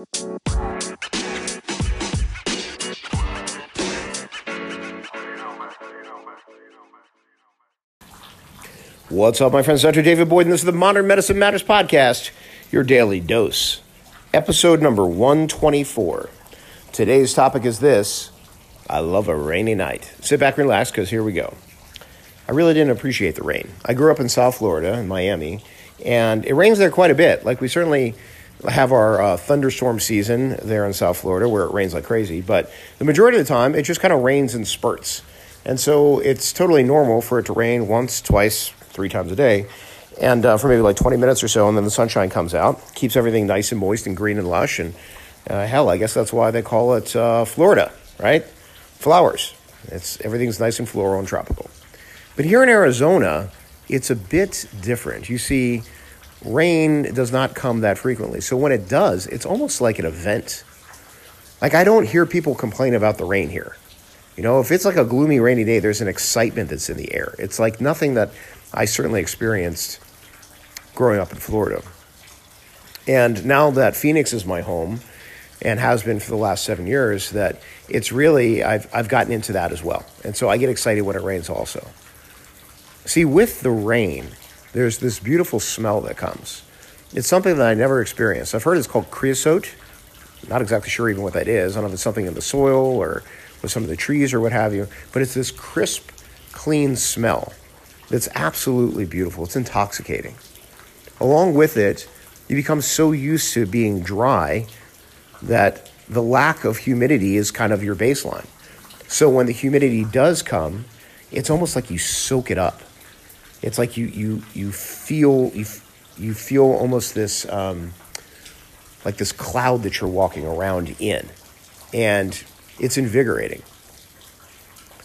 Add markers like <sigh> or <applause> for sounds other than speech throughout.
What's up, my friends? Dr. David Boyd, and this is the Modern Medicine Matters Podcast, your daily dose. Episode number 124. Today's topic is this I love a rainy night. Sit back relax because here we go. I really didn't appreciate the rain. I grew up in South Florida, in Miami, and it rains there quite a bit. Like, we certainly have our uh, thunderstorm season there in South Florida where it rains like crazy, but the majority of the time it just kind of rains in spurts. And so it's totally normal for it to rain once, twice, three times a day, and uh, for maybe like 20 minutes or so, and then the sunshine comes out, keeps everything nice and moist and green and lush. And uh, hell, I guess that's why they call it uh, Florida, right? Flowers. It's everything's nice and floral and tropical. But here in Arizona, it's a bit different. You see, rain does not come that frequently. So when it does, it's almost like an event. Like I don't hear people complain about the rain here. You know, if it's like a gloomy, rainy day, there's an excitement that's in the air. It's like nothing that I certainly experienced growing up in Florida. And now that Phoenix is my home and has been for the last seven years, that it's really, I've, I've gotten into that as well. And so I get excited when it rains also. See, with the rain, there's this beautiful smell that comes. It's something that I never experienced. I've heard it's called creosote. Not exactly sure even what that is. I don't know if it's something in the soil or with some of the trees or what have you, but it's this crisp, clean smell that's absolutely beautiful. It's intoxicating. Along with it, you become so used to being dry that the lack of humidity is kind of your baseline. So when the humidity does come, it's almost like you soak it up. It's like you you you feel you you feel almost this um, like this cloud that you're walking around in, and it's invigorating.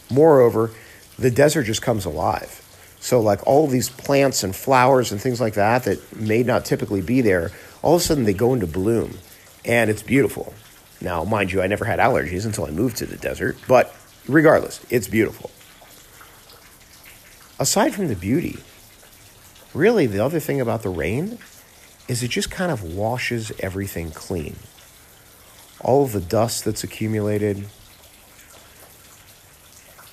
Moreover, the desert just comes alive. So, like all these plants and flowers and things like that that may not typically be there, all of a sudden they go into bloom and it's beautiful. Now, mind you, I never had allergies until I moved to the desert, but regardless, it's beautiful. Aside from the beauty, really the other thing about the rain is it just kind of washes everything clean. All of the dust that's accumulated,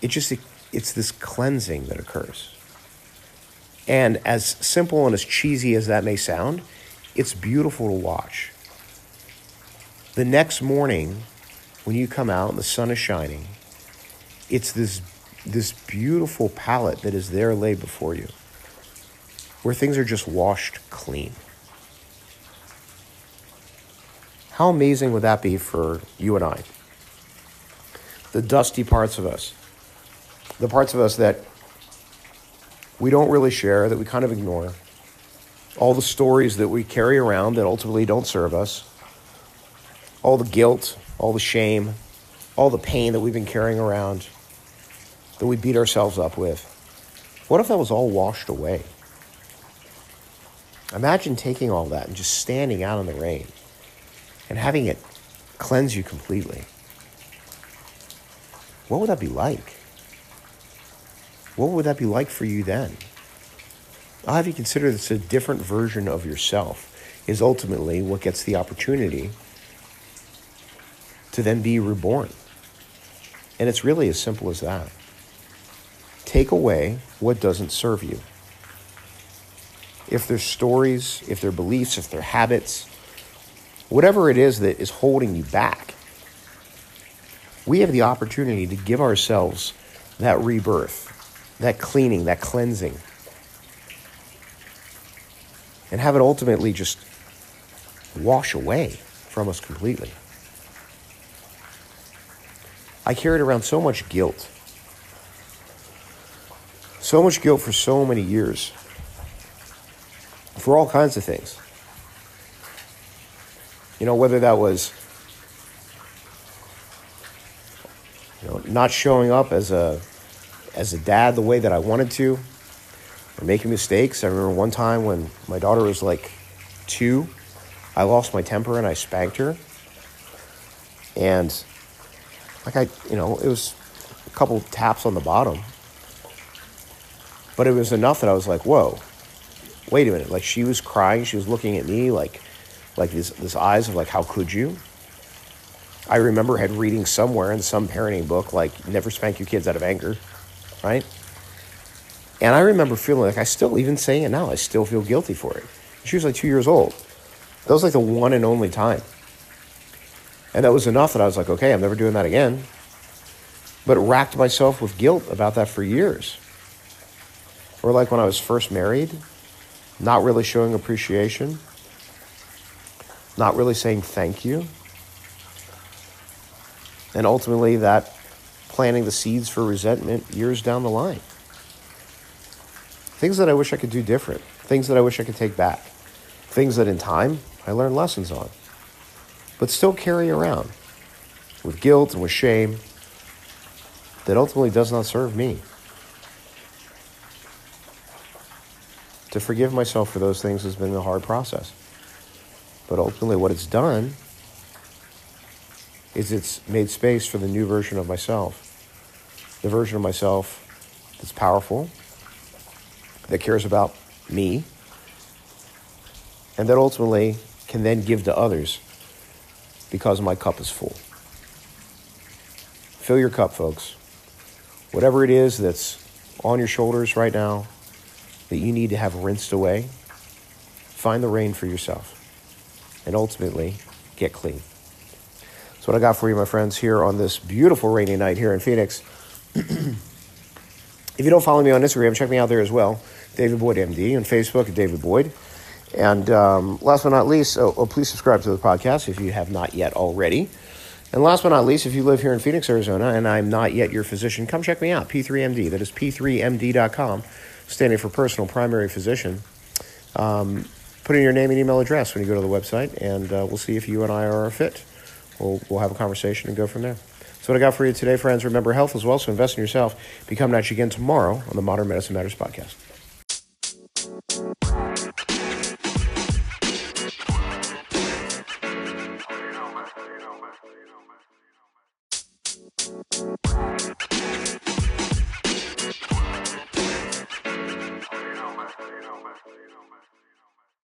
it just, it's this cleansing that occurs. And as simple and as cheesy as that may sound, it's beautiful to watch. The next morning, when you come out and the sun is shining, it's this, this beautiful palette that is there laid before you, where things are just washed clean. How amazing would that be for you and I? The dusty parts of us, the parts of us that we don't really share, that we kind of ignore, all the stories that we carry around that ultimately don't serve us, all the guilt, all the shame, all the pain that we've been carrying around, that we beat ourselves up with. What if that was all washed away? Imagine taking all that and just standing out in the rain and having it cleanse you completely. What would that be like? what would that be like for you then? I'll have you consider this a different version of yourself is ultimately what gets the opportunity to then be reborn. And it's really as simple as that. Take away what doesn't serve you. If there's stories, if they're beliefs, if they're habits, whatever it is that is holding you back, we have the opportunity to give ourselves that rebirth that cleaning, that cleansing, and have it ultimately just wash away from us completely. I carried around so much guilt. So much guilt for so many years. For all kinds of things. You know, whether that was you know, not showing up as a as a dad the way that I wanted to, or making mistakes. I remember one time when my daughter was like two, I lost my temper and I spanked her. And like I, you know, it was a couple taps on the bottom. But it was enough that I was like, whoa, wait a minute. Like she was crying, she was looking at me like, like this, this eyes of like, how could you? I remember had reading somewhere in some parenting book, like never spank your kids out of anger, right? And I remember feeling like I still, even saying it now, I still feel guilty for it. She was like two years old. That was like the one and only time. And that was enough that I was like, okay, I'm never doing that again. But racked myself with guilt about that for years. Or like when I was first married, not really showing appreciation, not really saying thank you. And ultimately, that planting the seeds for resentment years down the line. Things that I wish I could do different, things that I wish I could take back, things that in time I learned lessons on, but still carry around with guilt and with shame that ultimately does not serve me. To forgive myself for those things has been a hard process. But ultimately, what it's done is it's made space for the new version of myself. The version of myself that's powerful, that cares about me, and that ultimately can then give to others because my cup is full. Fill your cup, folks. Whatever it is that's on your shoulders right now that you need to have rinsed away, find the rain for yourself and ultimately get clean. That's what I got for you, my friends, here on this beautiful rainy night here in Phoenix. <clears throat> if you don't follow me on Instagram, check me out there as well. David Boyd MD on Facebook at David Boyd. And um, last but not least, oh, oh, please subscribe to the podcast if you have not yet already. And last but not least, if you live here in Phoenix, Arizona, and I'm not yet your physician, come check me out, P3MD. That is P3MD.com, standing for Personal Primary Physician. Um, put in your name and email address when you go to the website, and uh, we'll see if you and I are a fit. We'll, we'll have a conversation and go from there. So what I got for you today, friends, remember health as well, so invest in yourself. Become Natch again tomorrow on the Modern Medicine Matters podcast.